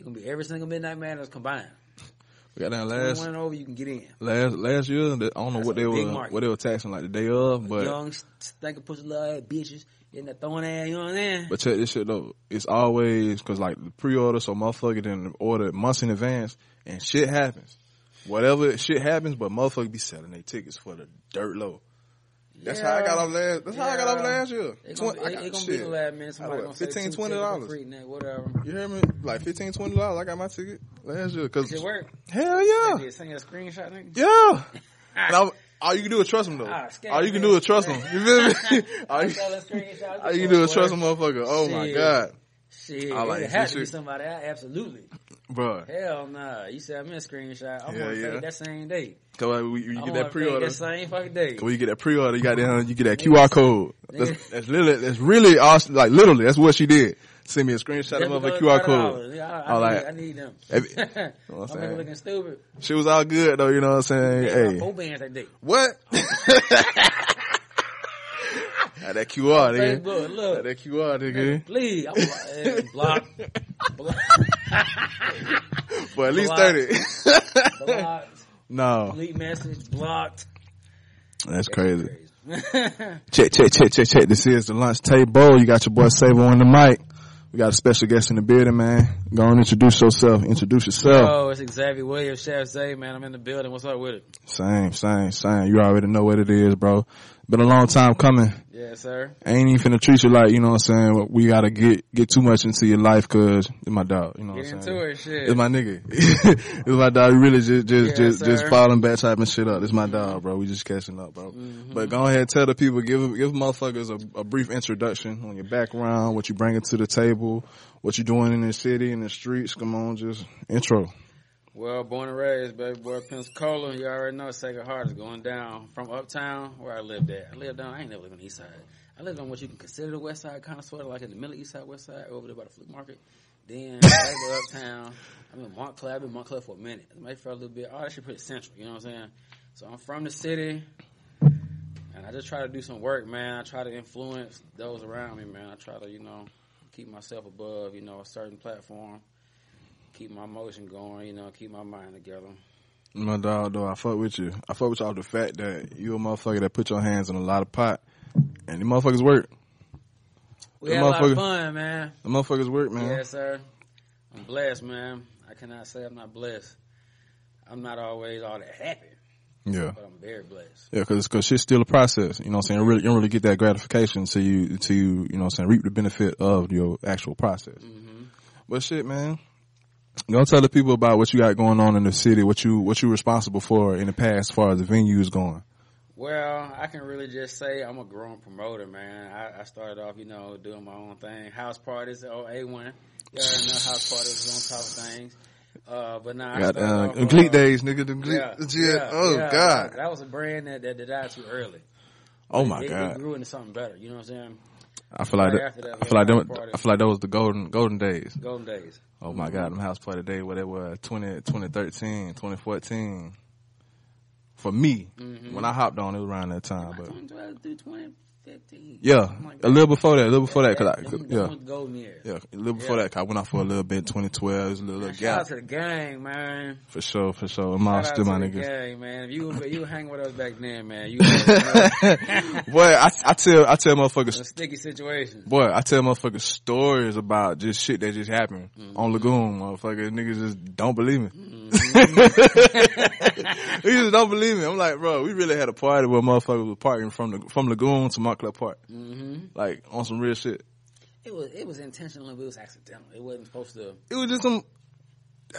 It's gonna be every single Midnight Madness combined. We got down last One over, you can get in. last last year. I don't know That's what they were market. what they were taxing like the day of, but Young, stinking pussy love ass bitches, in that throwing ass, you know what I'm saying? But check this shit though. It's always because like the pre-order, so motherfucker didn't order months in advance, and shit happens. Whatever shit happens, but motherfucker be selling their tickets for the dirt low. That's how I got off last. That's how I got off last year. It Twen- gonna, it, got it gonna be shit. the last minute. Somebody gonna 15, two 20 dollars. Whatever. You hear me? Like 15 20 dollars. I got my ticket last year. Cause it work. hell yeah, Did send you a screenshot, nigga? yeah. And I, all you can do is trust them though. Ah, all you can do is trust them. You feel me? all you, saw that screenshot. all you can do is trust them, motherfucker. Oh my god, Shit, I like it had to be shit. somebody. else, Absolutely. Bro. Hell nah. You sent me a screenshot. I'm Yeah, gonna yeah. take that same day. Cause like, we, you I'm get that pre-order. That same fucking day. When you get that pre-order, you got down, you get that QR code. That's, that's literally, that's really awesome. Like literally, that's what she did. Send me a screenshot of a QR $30. code. Yeah, I, I I, like- need, I need them. I'm know what I'm saying? looking stupid. She was all good though, you know what I'm saying? Got Hey, four bands that day. what? Got that QR, nigga. Facebook, Got look. that QR, nigga. Please, I'm like, block, block, But at least Block. thirty. blocked, no, delete message, blocked. that's crazy. Crazy. Check, check, check, check, check. This is the lunch table. You got your boy Savo on the mic. We got a special guest in the building, man. Go on, introduce yourself. Introduce yourself. Oh, it's Xavier Williams, Chef Zay, man. I'm in the building. What's up with it? Same, same, same. You already know what it is, bro. Been a long time coming. Yes, sir. I ain't even finna treat you like, you know what I'm saying, we gotta get, get too much into your life cause it's my dog, you know what Get I'm into saying? it, shit. It's my nigga. it's my dog. We really just, just, Yes, just, just sir. falling back typing shit up. It's my dog, bro. We just catching up, bro. Mm-hmm. But go ahead, tell the people, give, give motherfuckers a, a brief introduction on your background, what you bringing to the table, what you doing in the city, in the streets. Come on, just intro. Well, born and raised, baby boy, Pensacola. You already know Sacred Heart is going down from uptown where I lived at. I lived down. I ain't never lived on the east side. I lived on what you can consider the west side, kind of sort of like in the middle east side, west side, over there by the flea market. Then I go uptown. I'm in Montclair. I've been in Montclair for a minute. I might for a little bit. Oh, that put pretty central. You know what I'm saying? So I'm from the city, and I just try to do some work, man. I try to influence those around me, man. I try to, you know, keep myself above, you know, a certain platform. Keep my emotion going, you know, keep my mind together. My dog, though, I fuck with you. I fuck with y'all the fact that you a motherfucker that put your hands in a lot of pot, and the motherfuckers work. We The had a lot of fun, man. The motherfuckers work, man. Yes, sir. I'm blessed, man. I cannot say I'm not blessed. I'm not always all that happy, Yeah. but I'm very blessed. Yeah, cause, cause shit's still a process. You know what I'm saying? You, really, you don't really get that gratification until you, until you, you know what I'm saying, reap the benefit of your actual process. hmm But shit, man. Go tell the people about what you got going on in the city, what you, what you responsible for in the past as far as the venues going. Well, I can really just say I'm a growing promoter, man. I, I started off, you know, doing my own thing. House parties, oh, A1. You already know house parties is on top of things. Uh, but now I Got, started uh, off, them Gleek uh, days, nigga, Gleek, Yeah, yeah, oh yeah. god. That was a brand that, that, that died too early. Oh my it, god. It grew into something better. You know what I'm saying? I feel like that, that, I feel like we had that, a party. I feel like that was the golden, golden days. Golden days. Oh my God, them house party day, what it was, 20, 2013, 2014. For me, Mhm. when I hopped on, it was around that time, but 2012 through 2015. yeah, a little before that, a little before that, cause I, Them- them yeah, was the golden years. yeah, a little before Yeah. that, 'cause I went out for a little bit, 2012, it was a little, little Shout out gap, to the gang, man. for sure, for sure. I'm all Shout out still to my niggas. gang, man. If you you hang with us back then, man, you Boy, I, I tell, I tell motherfuckers, sticky situation. boy, I tell motherfuckers stories about just shit that just happened Mm-hmm. on Lagoon, motherfuckers. Niggas just don't believe me. Mm-hmm. he just don't believe me. I'm like, bro, we really had a party where motherfuckers were partying from the, from Lagoon to Montclair Park, hmm like on some real shit. It was it was intentional, it was accidental. It wasn't supposed to. It was just some.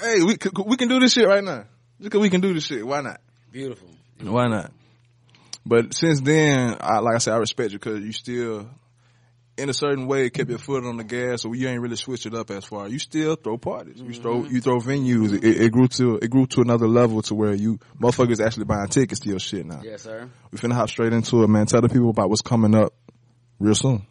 Hey, we we can do this shit right now. Just 'cause we can do this shit. Why not? Beautiful. Why not? But since then, I, like I said, I respect you because you still, in a certain way, kept your foot on the gas, so you ain't really switched it up as far. You still throw parties. You throw mm-hmm. you throw venues. It, it grew to it grew to another level to where you motherfuckers actually buying tickets to your shit now. Yes, sir. We finna hop straight into it, man. Tell the people about what's coming up real soon.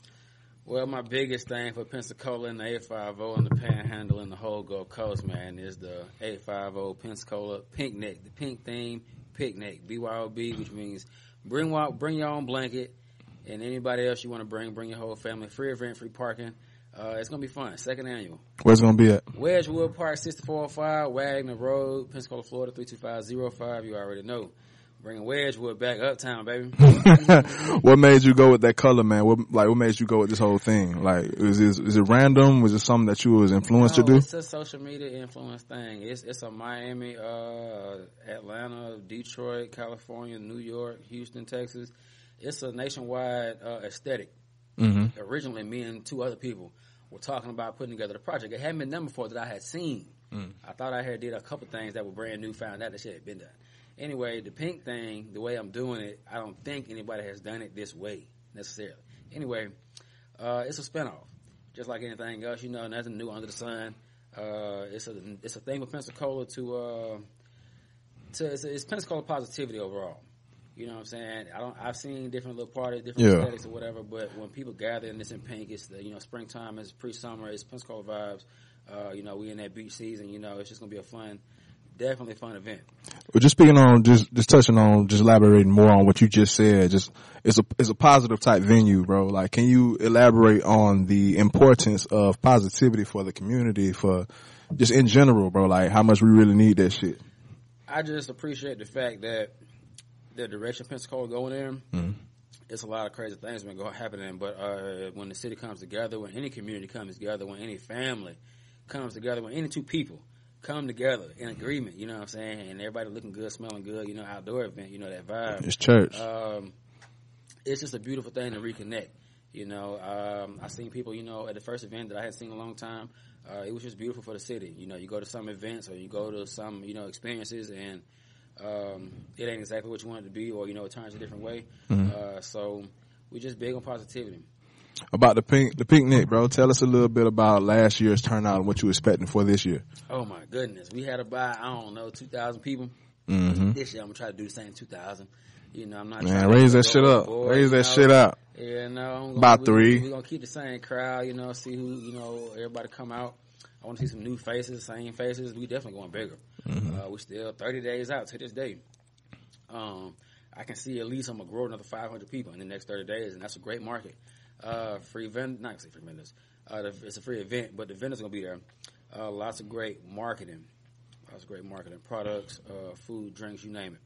Well, my biggest thing for Pensacola and the 850 and the Panhandle and the whole Gulf Coast, man, is the 850 Pensacola Picnic, the pink theme picnic, BYOB, which means bring bring your own blanket, and anybody else you want to bring, bring your whole family. Free event, free parking. Uh, it's gonna be fun. Second annual. Where's it gonna be at? Wedgewood Park, 6405 Wagner Road, Pensacola, Florida, 32505. You already know. Bringing Wedgewood back uptown, baby. what made you go with that color, man? What like what made you go with this whole thing? Like, is this, is it random? Was it something that you was influenced no, to do? It's a social media influence thing. It's it's a Miami, uh, Atlanta, Detroit, California, New York, Houston, Texas. It's a nationwide uh, aesthetic. Mm-hmm. Originally, me and two other people were talking about putting together the project. It hadn't been done before that I had seen. Mm. I thought I had did a couple things that were brand new. Found out that shit had been done. Anyway, the pink thing, the way I'm doing it, I don't think anybody has done it this way necessarily. Anyway, uh, it's a spinoff, just like anything else. You know, nothing new under the sun. Uh, it's a it's a thing with Pensacola to uh, to it's, it's Pensacola positivity overall. You know what I'm saying? I don't. I've seen different little parties, different Yeah. aesthetics or whatever. But when people gather and it's in pink, it's the you know springtime, it's pre-summer, it's Pensacola vibes. Uh, you know, we in that beach season. You know, it's just gonna be a fun, definitely fun event. Well, just speaking on, just just touching on, just elaborating more on what you just said. Just it's a it's a positive type venue, bro. Like, can you elaborate on the importance of positivity for the community, for just in general, bro? Like, how much we really need that shit. I just appreciate the fact that the direction Pensacola going in. Mhm. It's a lot of crazy things been going happening, but uh, when the city comes together, when any community comes together, when any family comes together, when any two people come together in agreement, you know what I'm saying, and everybody looking good, smelling good, you know, outdoor event, you know that vibe. It's church. Um, it's just a beautiful thing to reconnect. You know, um, I seen people, you know, at the first event that I had seen in a long time. Uh, it was just beautiful for the city. You know, you go to some events or you go to some, you know, experiences and um, it ain't exactly what you want it to be, or you know, it turns a different way. Mhm. Uh, so we just big on positivity. About the pink the picnic, bro. Tell us a little bit about last year's turnout and what you expecting for this year. Oh my goodness, we had about I don't know two thousand people. Mm-hmm. This year I'm gonna try to do the same two thousand. You know, I'm not Man, raise that shit up. Raise you that know. shit up. Yeah, no, gonna, About we, three. We're gonna keep the same crowd, you know, see who, you know, everybody come out. I want to see some new faces, same faces. We definitely going bigger. Mm-hmm. Uh, we're still 30 days out to this day. Um, I can see at least I'm gonna grow another 500 people in the next 30 days, and that's a great market. Uh, free vend, not say free vendors. Uh, it's a free event, but the vendors gonna be there. Uh, lots of great marketing, lots of great marketing products, uh, food, drinks, you name it.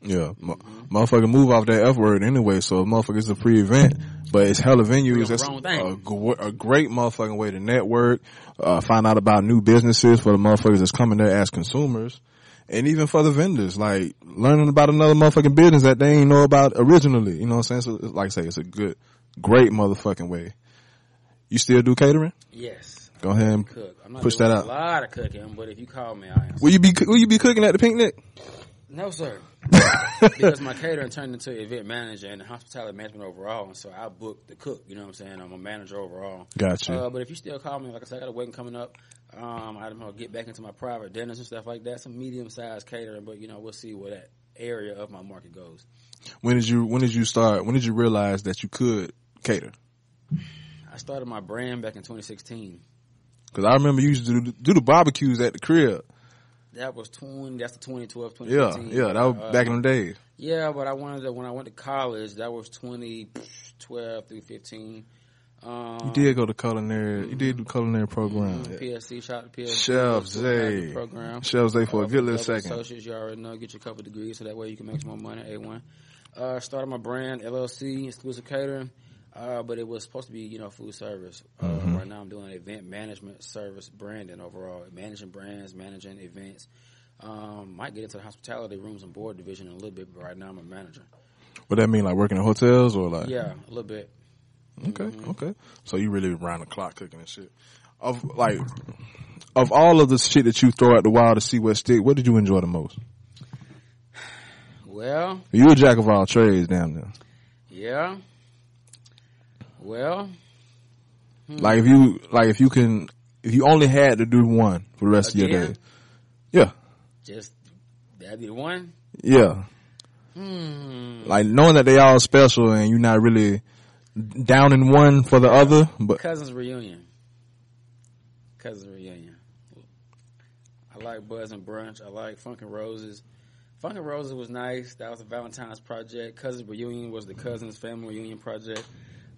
Yeah, mo- motherfucker move off that F word anyway, so motherfucker it's a free event, but it's hella venues. That's a, a great motherfucking way to network, uh, find out about new businesses for the motherfuckers that's coming there as consumers, and even for the vendors, like learning about another motherfucking business that they ain't know about originally. You know what I'm saying? So, like I say, it's a good, great motherfucking way. You still do catering? Yes, Go ahead and cook. I'm not Push that a lot of cooking, but if you call me, I answer. will you be will you be cooking at the picnic? No, sir. Because my catering turned into event manager and hospitality management overall, and so I book the cook. You know what I'm saying? I'm a manager overall. Got you. Uh, but if you still call me, like I said, I got a wedding coming up. Um, I don't know, get back into my private dinners and stuff like that. Some medium sized catering, but you know, we'll see where that area of my market goes. when did you when did you start? When did you realize that you could cater? I started my brand back in 2016. Cause I remember you used to do, do the barbecues at the crib. That was 20. That's the 2012, Yeah, 2015. yeah, yeah, that was Uh, back in the day. Yeah, but I wanted to when I went to college. That was 2012 through 15. Um, You did go to culinary. You did do culinary program. Mhm, PSC, shout out to PSC. Chef School Zay. program. Shells Day for Uh, a good little second. Associates, you already know. Get your couple degrees so that way you can make some more money. A one. Uh, started my brand LLC, exclusive catering. Uh, but it was supposed to be, you know, food service. Uh, Mhm. Right now, I'm doing event management, service, branding overall, managing brands, managing events. Um, might get into the hospitality rooms and board division in a little bit, but right now I'm a manager. What that mean? Like working in hotels or like? Yeah, a little bit. Okay, Mhm. okay. So you really around the clock cooking and shit. Of like, of all of the shit that you throw at the wall to see what stick, what did you enjoy the most? Well, You a jack of all trades, damn near. yeah. Well, hmm. Like if you like if you can if you only had to do one for the rest of your day. Yeah, just that'd be the one. yeah. Hmm. Like knowing that they all special and you're not really down in one for the other, but Cousins reunion. Cousins reunion. I like Buzz and Brunch. I like Funkin' Roses. Funkin' Roses was nice. That was a Valentine's project. Cousins reunion was the Cousins family reunion project.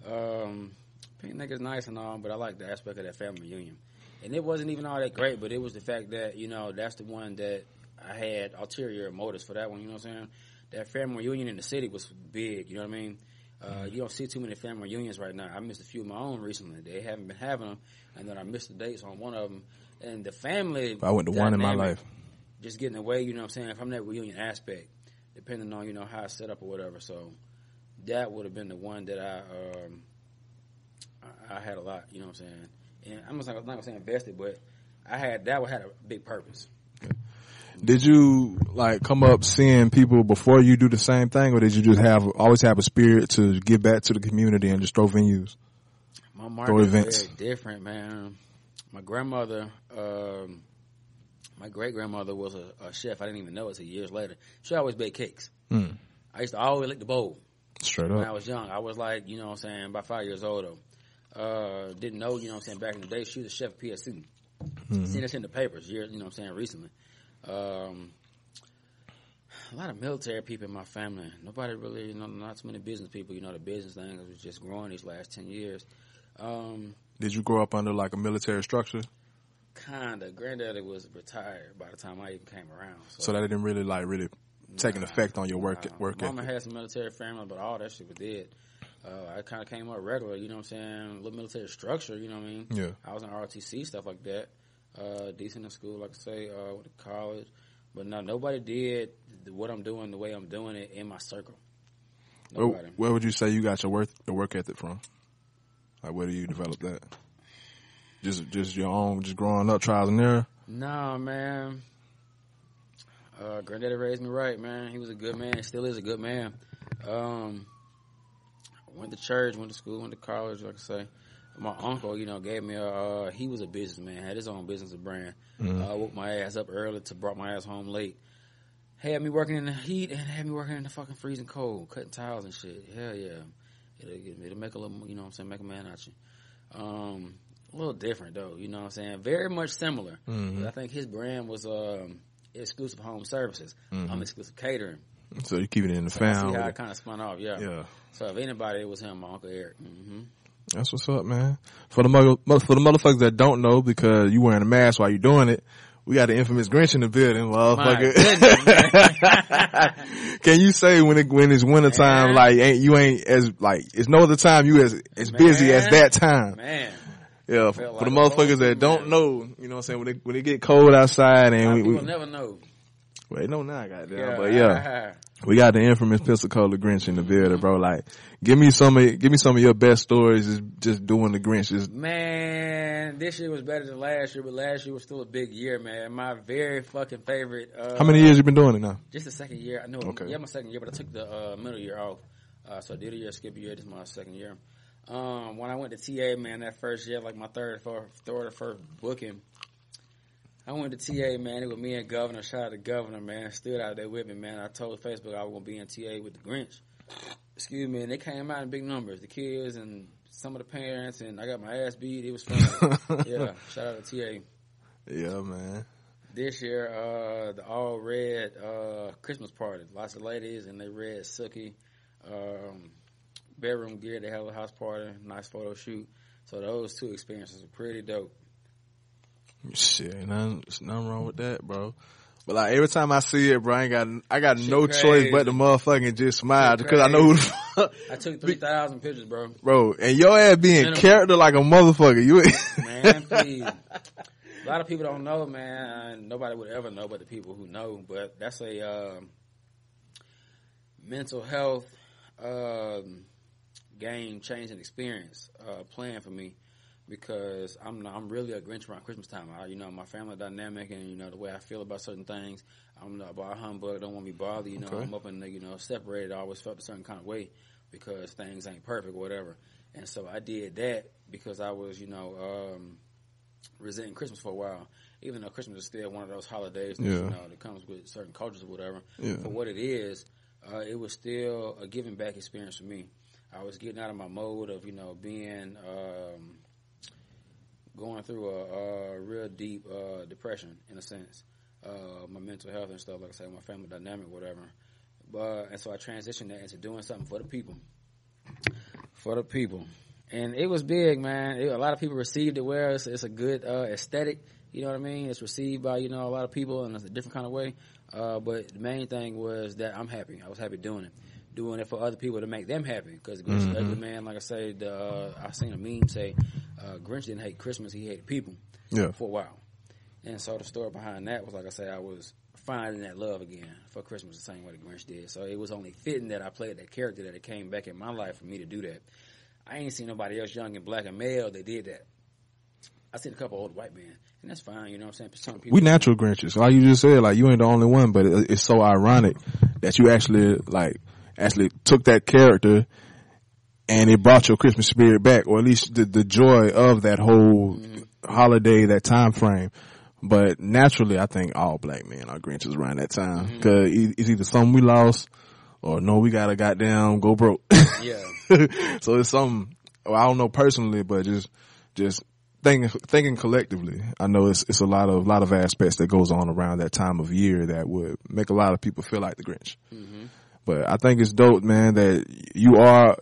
Um, Picnic is nice and all, but I like the aspect of that family reunion. And it wasn't even all that great, but it was the fact that you know that's the one that I had ulterior motives for that one. You know what I'm saying? That family reunion in the city was big. You know what I mean? Uh, you don't see too many family reunions right now. I missed a few of my own recently. They haven't been having them, and then I missed the dates on one of them. And the family, I went to one in my life. just getting away. You know what I'm saying? From that reunion aspect, depending on you know how it's set up or whatever. So that would have been the one that I um, I, I had a lot. You know what I'm saying? And I'm not, I'm not gonna say invested, but I had that one had a big purpose. Did you like come up seeing people before you do the same thing, or did you just have always have a spirit to give back to the community and just throw venues? My market is events. very different, man. My grandmother, um, my great grandmother was a, a chef. I didn't even know it until years later. She always baked cakes. Mm. I used to always lick the bowl Straight up. when I was young. I was like, you know what I'm saying, about five years old though. Uh, didn't know, you know what I'm saying, back in the day, she was a chef at PSC. Mhm. Seen this in the papers, years, you know what I'm saying, recently. Um, a lot of military people in my family. Nobody really, you know, not too many business people. You know, the business thing was just growing these last 10 years. Um, Did you grow up under like a military structure, kinda. Granddaddy was retired by the time I even came around. so that didn't really like really take an Nah, effect on your work nah. work Mama ethic? had some military family, but all that shit was dead. Uh, I kind of came up regular, you know what I'm saying? little military structure, you know what I mean? Yeah. I was in ROTC, stuff like that. Uh, decent in school, like I say, uh, went to college. But no, nobody did what I'm doing the way I'm doing it in my circle. Where, Nobody. where would you say you got your work your work ethic from? Like where do you develop that? Just just your own, just growing up, trials and error. No, man. Uh, granddaddy raised me right, man. He was a good man. Still is a good man. Um, went to church, went to school, went to college, like I say. My uncle, you know, gave me a, uh, he was a businessman, had his own business and brand. Mhm. Uh, woke my ass up early to brought my ass home late. Had me working in the heat and had me working in the fucking freezing cold, cutting tiles and shit. Hell yeah. It'll, it'll make a little, you know what I'm saying, make a man out you. Um, a little different though, you know what I'm saying? Very much similar. Mhm. I think his brand was um, exclusive home services. Mhm. I'm exclusive catering. So you keep it in the So I see family. how it kind of spun off, yeah. Yeah. So if anybody, it was him, my uncle Eric. hmm That's what's up, man. For the mother, for the motherfuckers that don't know, because you wearing a mask while you doing it, we got the infamous Grinch in the building, motherfucker. goodness, Can you say when it when it's winter time, like ain't you ain't as like it's no other time you as as busy as that time? Man, Yeah, for, for the motherfuckers that don't know, you know what I'm saying when it when it get cold outside and we, we never know. well, they know now, goddamn, Yeah, but yeah. We got the infamous Pensacola Grinch in the building, bro. Like, give me some of, give me some of your best stories. Just, just doing the Grinch. Just, Man, this year was better than last year, but last year was still a big year, man. My very fucking favorite. Uh, how many years you been doing it now? Just the second year. I know. Okay. Yeah, my second year, but I took the uh, middle year off. Uh, so I did a year, skip a year. This is my second year. Um, when I went to TA, man, that first year, like my third, fourth, third or first booking, I went to TA, man. It was me and Governor. Shout out to Governor, man. Stood out there with me, man. I told Facebook I was gonna be in TA with the Grinch. Excuse me, and they came out in big numbers. The kids and some of the parents, and I got my ass beat. It was fun. yeah, shout out to TA. Yeah, man. This year, uh, the all red uh, Christmas party. Lots of ladies and they red silky um, bedroom gear. They had a house party, nice photo shoot. So those two experiences were pretty dope. Shit, nothing, nothing wrong with that, bro. But like every time I see it, bro, I ain't got, I got Shit no crazy. choice but to motherfucking just smile because I know who the fuck, I took three thousand pictures, bro. bro. And your ass being Minimum. character like a motherfucker. You, Man, please. A lot of people don't know, man. Nobody would ever know, but the people who know. But that's a um, mental health um, game changing experience uh, playing for me because I'm I'm really a Grinch around Christmas time. I, you know, my family dynamic and you know the way I feel about certain things. I'm not about humbug. Don't want to be bothered. You know, Okay. I'm up in the, you know separated. I always felt a certain kind of way because things ain't perfect, or whatever. And so I did that because I was, you know, um, resenting Christmas for a while. Even though Christmas is still one of those holidays, that, Yeah. you know, that comes with certain cultures or whatever. Yeah. For what it is, uh, it was still a giving back experience for me. I was getting out of my mode of, you know, being um, going through a, a real deep uh, depression in a sense. Uh, my mental health and stuff, like I said, my family dynamic, whatever. But and so I transitioned that into doing something for the people, for the people, and it was big, man. It, a lot of people received it well. It's, it's a good uh, aesthetic. You know what I mean? It's received by you know a lot of people in a different kind of way. Uh, but the main thing was that I'm happy. I was happy doing it, doing it for other people to make them happy. Because Grinch, Mhm. ugly man, like I say, the, uh, I seen a meme say uh, Grinch didn't hate Christmas; he hated people Yeah. for a while. And so the story behind that was like I say, I was finding that love again for Christmas the same way the Grinch did. So it was only fitting that I played that character that it came back in my life for me to do that. I ain't seen nobody else young and black and male that did that. I seen a couple old white men, and that's fine. You know what I'm saying? Some people, We natural Grinches. Like you just said, like you ain't the only one, but it, it's so ironic that you actually like actually took that character and it brought your Christmas spirit back, or at least the the joy of that whole holiday, that time frame. But naturally, I think all black men are Grinches around that time because it's either something we lost or no, we gotta goddamn go broke. yeah. so it's something well, I don't know personally, but just just thinking thinking collectively, I know it's it's a lot of lot of aspects that goes on around that time of year that would make a lot of people feel like the Grinch. hmm But I think it's dope, man, that you are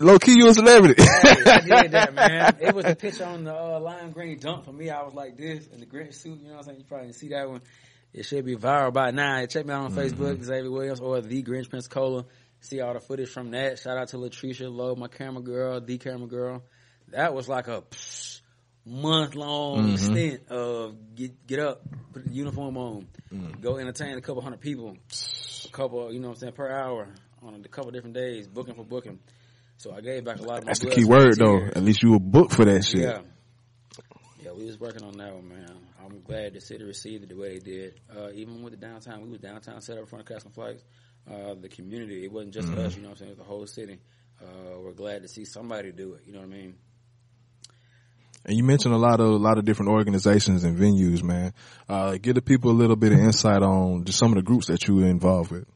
low key you a celebrity. I did that, man. It was a picture on the uh, lime green dump for me. I was like this in the Grinch suit. You know what I'm saying? You probably didn't see that one. It should be viral by now. Check me out on Facebook, Xavier Williams, or the Grinch Pensacola. See all the footage from that. Shout out to Latricia Lowe, my camera girl, the camera girl. That was like a month long Mhm. stint of get get up, put the uniform on, Mm. go entertain a couple hundred people, couple, you know what I'm saying, per hour on a couple different days, booking for booking. So I gave back a lot of my That's the key word though. At least you were booked for that shit. Yeah. Yeah, we was working on that one, man. I'm glad the city received it the way they did. Uh, even with the downtown, we was downtown set up in front of Castle Flights. Uh, the community, it wasn't just Mhm. us, you know what I'm saying, it was the whole city. Uh, we're glad to see somebody do it, you know what I mean? And you mentioned a lot of a lot of different organizations and venues, man. Uh, give the people a little bit of insight on just some of the groups that you were involved with.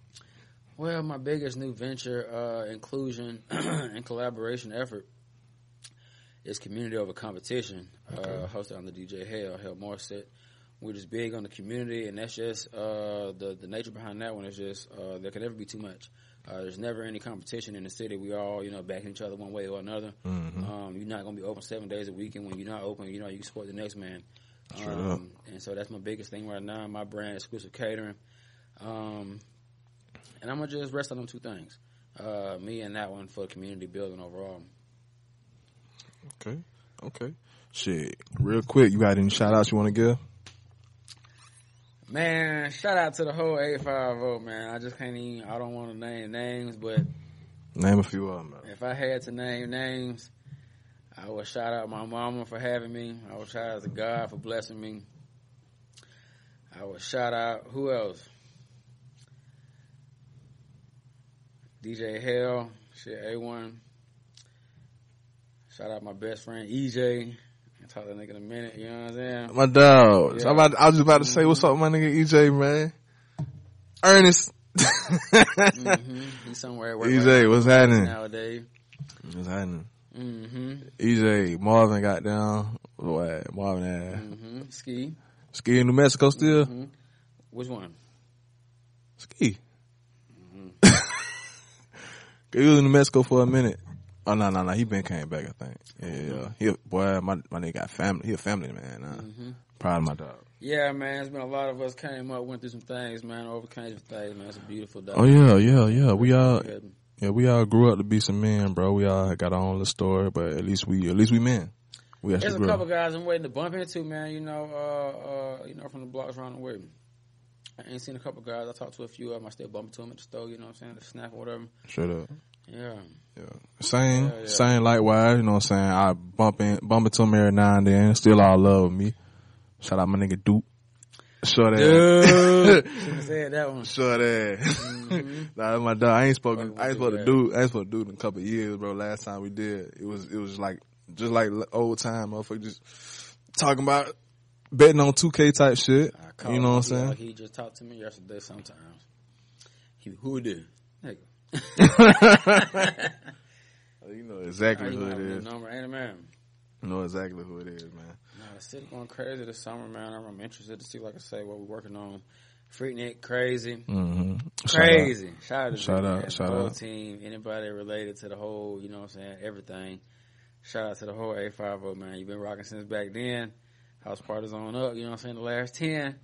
Well, my biggest new venture, uh, inclusion and collaboration effort is community over competition, uh, hosted on the DJ Hell, Hell Morset. We're just big on the community, and that's just uh, the the nature behind that one is just uh, there can never be too much. Uh, there's never any competition in the city. We all, you know, backing each other one way or another. Mhm. Um, you're not gonna be open seven days a week, and when you're not open, you know, you can support the next man. Um, and so that's my biggest thing right now. My brand exclusive catering. Um, and I'm gonna just rest on them two things. Uh, me and that one for community building overall. Okay. Okay. Shit. Real quick, you got any shout outs you want to give? Man, shout out to the whole 850, man. I just can't even, I don't want to name names, but Name a few of them. Man. if I had to name names, I would shout out my mama for having me. I would shout out to God for blessing me. I would shout out, who else? DJ Hell, shit, A1. Shout out my best friend EJ. Talk to that nigga in a minute, you know what I'm saying? My dog. Yeah. About, I was just about to say, what's up, my nigga EJ, man? Ernest. hmm He's somewhere at work EJ, right what's happening? nowadays. What's happening? hmm EJ, Marvin got down. What? Marvin had hmm Ski. ski in New Mexico still. hmm Which one? Ski. Mhm. He was in New Mexico for a minute. Oh no no no, he been came back. I think. Yeah, yeah. He boy, my my nigga got family. He a family man. Nah. hmm Proud of my dog. Yeah, man. It's been a lot of us came up, went through some things, man. Overcame some things, man. It's a beautiful day. Oh yeah, yeah, yeah. We all Yeah. we all grew up to be some men, bro. We all got our own little story, but at least we at least we men. We There's a couple up. guys I'm waiting to bump into, man. You know, uh, uh, you know, from the blocks around the way. I ain't seen a couple guys. I talked to a few of them. I still bump into them at the store. You know what I'm saying? The snack or whatever. Straight up. Yeah. Same, Yeah, yeah. same. Likewise, you know what I'm saying. I bump in, bump into him every now and then. Still all love me. Shout out my nigga Duke. Short ass. Dude. Have said that one. Short ass. Mhm. nah, my dog. I ain't spoken. I ain't supposed to do. I ain't supposed to it in a couple years, bro. Last time we did, it was it was like just like old time, motherfucker. Just talking about betting on two K type shit. You know what I'm saying? Like he just talked to me yesterday. Sometimes he who did? Nigga. you know exactly who it is. number a man. You know exactly who it is, man. Nah, the city going crazy this summer, man. I'm, interested to see, like I say, what we're working on. Freaknik, crazy, Mm-hmm. crazy. Shout out Shout out, Man, shout the whole out. team, anybody related to the whole, you know what I'm saying, everything. Shout out to the whole 850, man. You've been rocking since back then. House parties on up, you know what I'm saying? The last 10.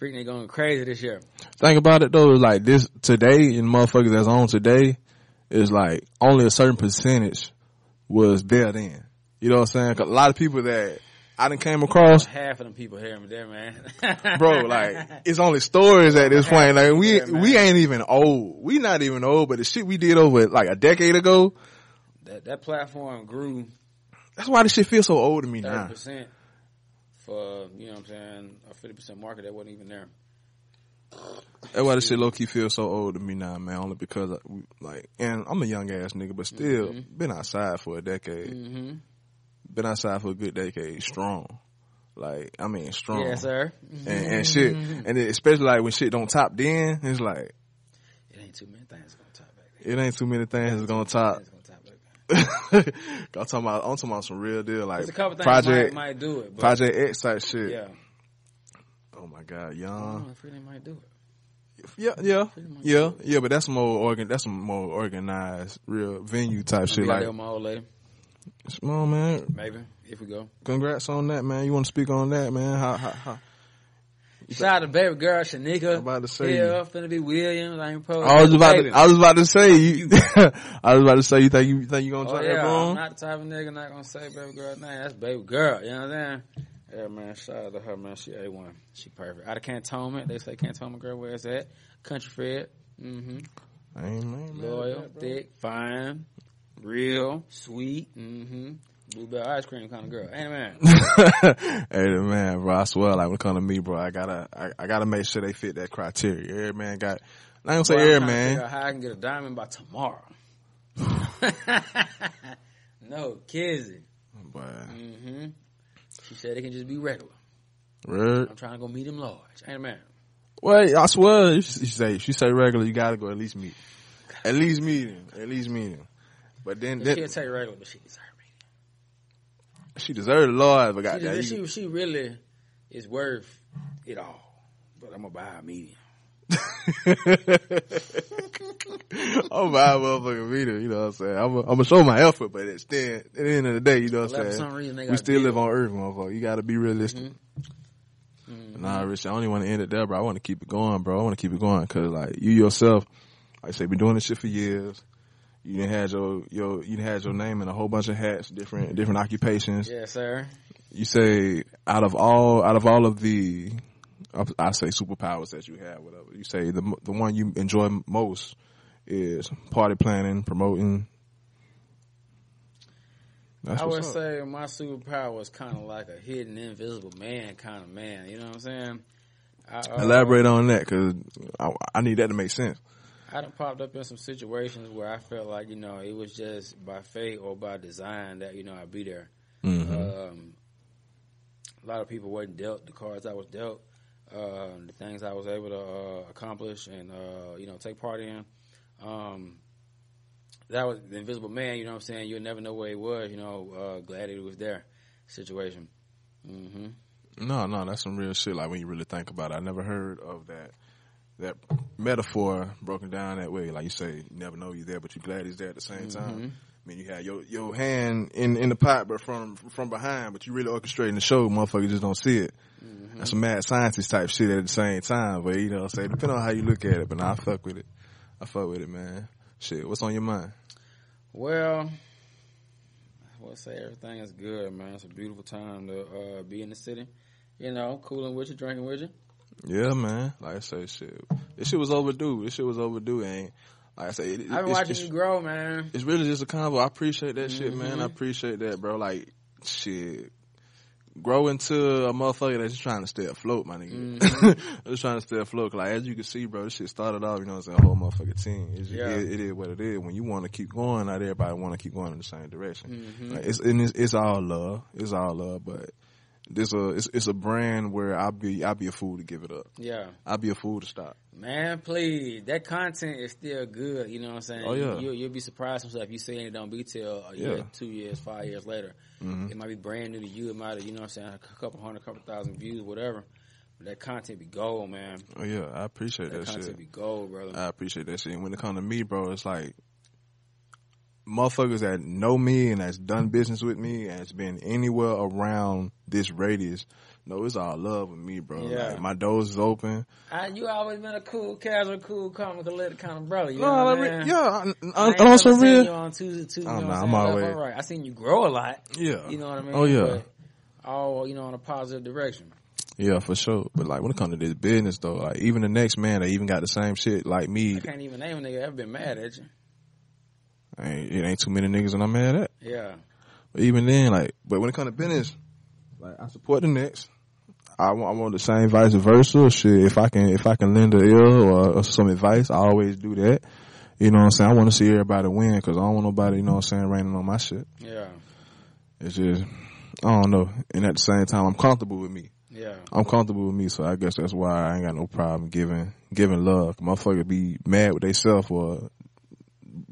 Freaking going crazy this year. Think about it though, like this today and motherfuckers that's on today is like only a certain percentage was there then. You know what I'm saying? 'Cause a lot of people that I didn't came across, Half of them people here me there, man. bro, like it's only stories at this point. Like we we ain't even old. We not even old, but the shit we did over like a decade ago, that, that platform grew that's why this shit feels so old to me thirty now. For you know what I'm saying a fifty percent market that wasn't even there. That's why this shit low key feels so old to me now, man. Only because I, like, and I'm a young ass nigga, but still been outside for a decade. Mm-hmm. Been outside for a good decade, strong. Like, I mean, strong. Yes, sir. and, and shit, and it, especially like when shit don't top then, it's like It ain't too many things gonna top back there. it ain't too many things that's gonna top. I'm talking about, I'm talking about some real deal, like There's a couple project, might, might do it, but project X type shit. yeah, Oh my god, I young. don't know if they might do it. Yeah, yeah, yeah, yeah. But that's more organ. That's some more organized, real venue type shit. Maybe Like, like my old lady, come man. maybe if we go. Congrats on that, man. You want to speak on that, man? How, how, how? Shout out to baby girl Shanika. I'm about to say Yeah, finna be Williams. I ain't supposed I was about to, I was about to say you. I was about to say you think you think you gonna Oh try that, yeah. I'm not the type of nigga not gonna say baby girl name. That's baby girl. You know what I'm saying? Yeah, man. Shout out to her, man. She a one. She perfect. Out of Cantonment, they say Cantonment girl. Where's that? Country Fred. Mm-hmm. I ain't man, man, Loyal, that, thick, fine, real, sweet. Mm-hmm. Bluebell ice cream kind of girl. Ain't man? hey man, bro, I swear, like when it come to me, bro, I gotta, I, I gotta make sure they fit that criteria. Every man got, I ain't gonna say every man. How I can get a diamond by tomorrow? no, Kizzy. But, Mm-hmm. She said it can just be regular. word. I'm trying to go meet him large. Ain't it, man? Well, I swear, you she say, she say regular, you gotta go at least meet, at least meet him, at least meet him. But then, She'll then take regular, but she. She deserved Lord, but She, got that. she, she really is worth it all. But I'm gonna buy a medium. I'm buy a motherfucking meter, you know what I'm saying? I'm gonna show my effort, but it's still, at the end of the day, you know what I'm saying? reason, We still live on Earth, motherfucker. You gotta be realistic. Mhm. Nah, Rich, I only want to end it there, bro. I want to keep it going, bro. I want to keep it going because, like, you yourself, like I say, been doing this shit for years. You done had your your you had your name in a whole bunch of hats, different different occupations. Yes, sir. You say out of all out of all of the, I say superpowers that you have, whatever. You say the the one you enjoy most is party planning, promoting. That's I would up. say my superpower is kind of like a hidden, invisible man kind of man. You know what I'm saying? I, uh, Elaborate on that because I, I need that to make sense. I done popped up in some situations where I felt like, you know, it was just by fate or by design that, you know, I'd be there. hmm Um, a lot of people weren't dealt the cards I was dealt, uh, the things I was able to uh, accomplish and, uh, you know, take part in. Um, that was the invisible man, you know what I'm saying? You'll never know where he was, you know, uh, glad he was there situation. hmm No, no, that's some real shit. Like when you really think about it, I never heard of that that metaphor broken down that way. Like you say, you never know you're there, but you're glad he's there at the same time. Mhm. I mean, you had your your hand in in the pot, but from from behind, but you really orchestrating the show. Motherfuckers just don't see it. Mm-hmm. That's some mad scientist type shit at the same time. But you know, saying depending on how you look at it. But nah, I fuck with it. I fuck with it, man. Shit, what's on your mind? Well, I would say everything is good, man. It's a beautiful time to uh, be in the city. You know, cooling with you, drinking with you. Yeah, man. Like I say, shit. This shit was overdue. This shit was overdue. Ain't like I say. It, I've been it's- watching it's- you grow, man. it's really just a convo. I appreciate that shit, man. I appreciate that, bro. Like, shit. Grow into a motherfucker that's just trying to stay afloat, my nigga. Mhm. just trying to stay afloat. Like, as you can see, bro, this shit started off, you know what I'm saying, a whole motherfucking team. It's, Yeah. it, it is what it is. When you want to keep going, not everybody want to keep going in the same direction. Mhm. Like, it's, and it's, it's all love. It's all love, but this a, it's, it's a brand where I'll be, I'll be a fool to give it up. Yeah. I'll be a fool to stop. Man, please. That content is still good. You know what I'm saying? Oh, yeah. You, you'll be surprised some stuff you see it don't be till a year, Yeah. two years, five years later. hmm It might be brand new to you. It might have, you know what I'm saying, a couple hundred, couple thousand views, whatever. But that content be gold, man. Oh yeah, I appreciate That, that, content shit. be gold, brother. I appreciate that shit. And when it comes to me, bro, it's like motherfuckers that know me and that's done business with me and has been anywhere around this radius, no, it's all love with me, bro. Yeah. Like, my doors is open. I, you always been a cool, casual, cool, calm, collected kind of brother. You know No, what like, I mean? yeah, I, I I, ain't I'm also real. You on Tuesday, Tuesday, Oh, you know nah, what I'm I'm always- Left or right. I seen you grow a lot. Yeah. You know what I oh, mean? Oh, yeah. But all you know in a positive direction. Yeah, for sure. But like when it comes to this business though, like even the next man, they even got the same shit like me. I can't even name a nigga ever been mad at you. Ain't, it ain't too many niggas that I'm mad at. Yeah. But even then, like, but when it comes to business, like I support the next. I want, I want the same vice versa. Shit, if I can, if I can lend a ear or, or some advice, I always do that. You know what I'm saying? I want to see everybody win because I don't want nobody, you know what I'm saying, raining on my shit. Yeah. It's just, I don't know. And at the same time, I'm comfortable with me. Yeah. I'm comfortable with me, so I guess that's why I ain't got no problem giving giving love. Motherfuckers be mad with theyself or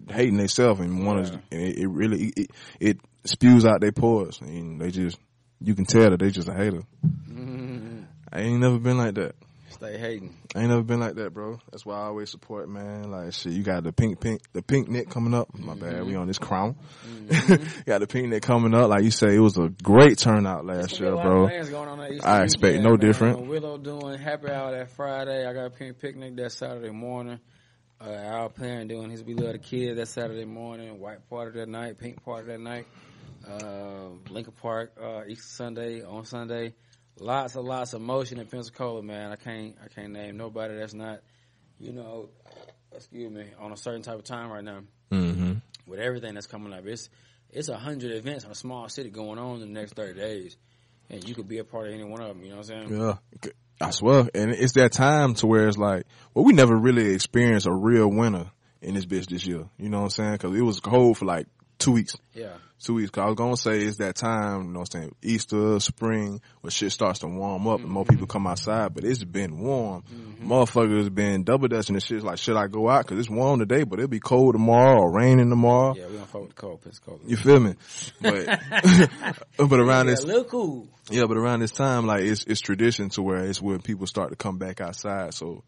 hating theyself and want to, Yeah. and it, it really it, it spews out their pores, and they just you can tell that they just a hater. Mm-hmm. I ain't never been like that. Stay hating. I ain't never been like that, bro. That's why I always support, man. Like shit, you got the pink, pink, the PinkNic coming up. My bad, we mm-hmm. on this crown. Mm-hmm. got the PinkNic coming up. Like you say, it was a great turnout last It's year, bro. plans going on that I expect weekend, no man. different. Willow doing happy hour that Friday. I got a pink picnic that Saturday morning. Uh, our parent doing his We Love the Kids that Saturday morning. White party that night. Pink party that night. Uh, Lincoln Park uh, Easter Sunday on Sunday. Lots and lots of motion in Pensacola, man. I can't I can't name nobody that's not, you know, excuse me, on a certain type of time right now Mm-hmm. with everything that's coming up. It's it's a hundred events in a small city going on in the next thirty days, and you could be a part of any one of them. You know what I'm saying? Yeah, I swear, and it's that time to where it's like, well, we never really experienced a real winter in this bitch this year. You know what I'm saying? Because it was cold for like two weeks. Yeah, Two weeks. 'Cause I was gonna say it's that time. You know what I'm saying? Easter, spring, where shit starts to warm up and more mm-hmm. people come outside. But it's been warm. Mm-hmm. Motherfuckers been double dutching and shit. Like, should I go out? Because it's warm today, but it'll be cold tomorrow or raining tomorrow. yeah, we don't fuck with the cold Pensacola. You feel me? But but around yeah, this look cool. yeah, but around this time, like it's it's tradition to where it's when people start to come back outside. So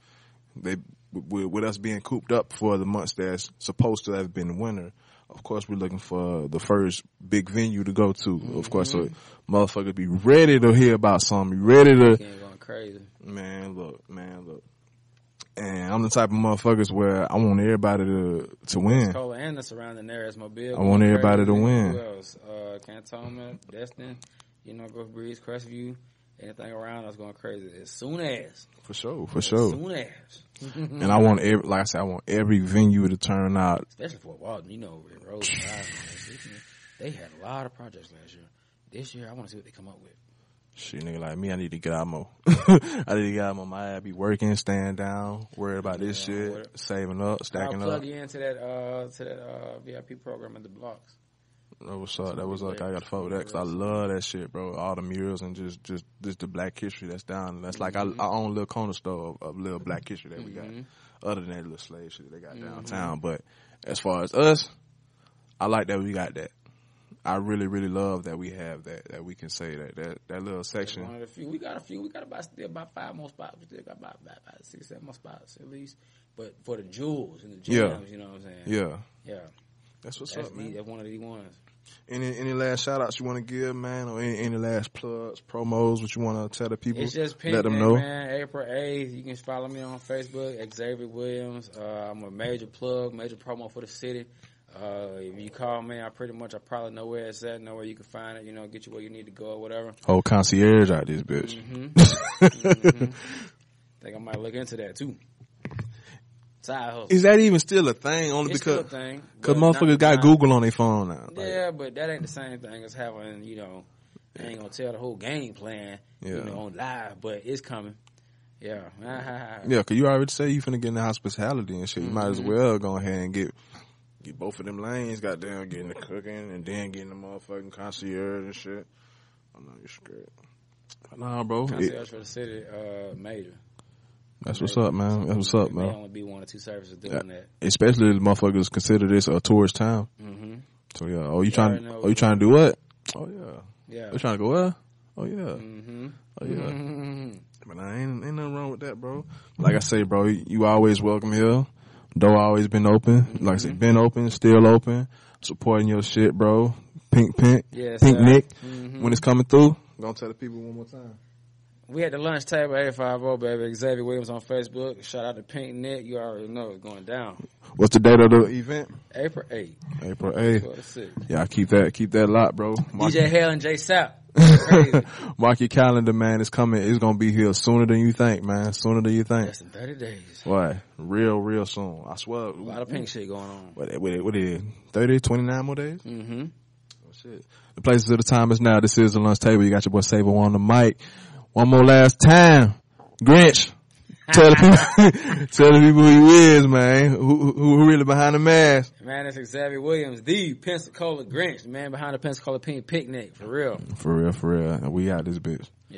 they with, with us being cooped up for the months that's supposed to have been winter. Of course, we're looking for the first big venue to go to. Of course, so motherfuckers be ready to hear about something. Be ready to going crazy. man, look, man, look. And I'm the type of motherfuckers where I want everybody to to win. And the surrounding areas, Mobile. I want everybody crazy. to win. Who else? Uh, Cantonment, Destin, you know, Gulf Breeze, Crestview, anything around us going crazy. As soon as, For sure, for as sure. soon as, And I want every, like I said, I want every venue to turn out especially for Walton, you know, Red Rose, and Island, man. they had a lot of projects last year. This year, I want to see what they come up with. Shit, nigga, like me, I need to get out more. I need to get out more. My ass be working, staying down, worried about this Yeah, shit, saving up, I'll stacking plug up. you into that uh to that uh VIP program at the blocks. That was up. That was up. I got to fuck with that 'cause I love that shit, bro. All the murals and just, just, just the black history that's down. That's like I, mm-hmm. I own a little corner store of, of little black history that we got. Mm-hmm. Other than that little slave shit that they got mm-hmm. downtown, but as far as us, I like that we got that. I really, really love that we have that. That we can say that that that little One section. of the few. We got a few. We got about still about five more spots. We still got about, about, about six, seven more spots at least. But for the jewels and the gems, Yeah. you know what I'm saying? Yeah, Yeah. that's what's That's, up, the, man. that's one of the ones. Any any last shout outs you want to give, man, or any, any last plugs, promos, what you want to tell the people? It's just Let them know. man. April 8th. You can follow me on Facebook, Xavier Williams. Uh, I'm a major plug, major promo for the city. Uh, if you call me, I pretty much I probably know where it's at, know where you can find it. You know, get you where you need to go or whatever. Whole concierge out this bitch. hmm Think I might look into that too. Side hustle. Is that even still a thing? Only It's because thing. because motherfuckers got Google on their phone now. Like, Yeah, but that ain't the same thing as having, you know, I ain't gonna tell the whole game plan, Yeah. you know, on live, but it's coming. Yeah. yeah, because you already say you finna get into hospitality and shit. You might as Mm-hmm. well go ahead and get get both of them lanes. Goddamn, getting the cooking and then getting the motherfucking concierge and shit. I know you're scared. Nah, bro. it- Concierge for the city, uh, major. That's what's up, man. That's what's up, man. only be one or two services doing that. Especially the motherfuckers consider this a tourist town. hmm So yeah. Oh, you trying? Oh, you trying to do what? Oh yeah. Yeah. You trying to go where? Oh yeah. hmm Oh yeah. hmm But I ain't ain't nothing wrong with that, bro. Like I say, bro, you always welcome here. Door always been open. Like I said, been open, still open. supporting your shit, bro. Pink Pink, Yes, Pink sir. Nick, Mhm. when it's coming through. Gonna tell the people one more time. We had the lunch table, 850, baby. Xavier Williams on Facebook. Shout out to PinkNic. You already know it's going down. What's the date of the event? April 8th. April 8th. 12 to 6. Yeah, keep that, keep that lock, bro. Mark, DJ Hale and Jay Sapp. Crazy. mark your calendar, man. It's coming. It's gonna be here sooner than you think, man. Sooner than you think. Less than 30 days. Why? Real, real soon. I swear. A lot of pink shit going on. What, what, what is it? 30, 29 more days? Mm-hmm. Oh, shit. The places of the time is now. This is the lunch table. You got your boy Sable on the mic. One more last time. Grinch. Tell the people, tell the people who he is, man. Who, who, who really behind the mask. Man, it's Xavier Williams, the Pensacola Grinch, the man behind the Pensacola Pink Picnic, for real. For real, for real. We out this bitch. Yeah.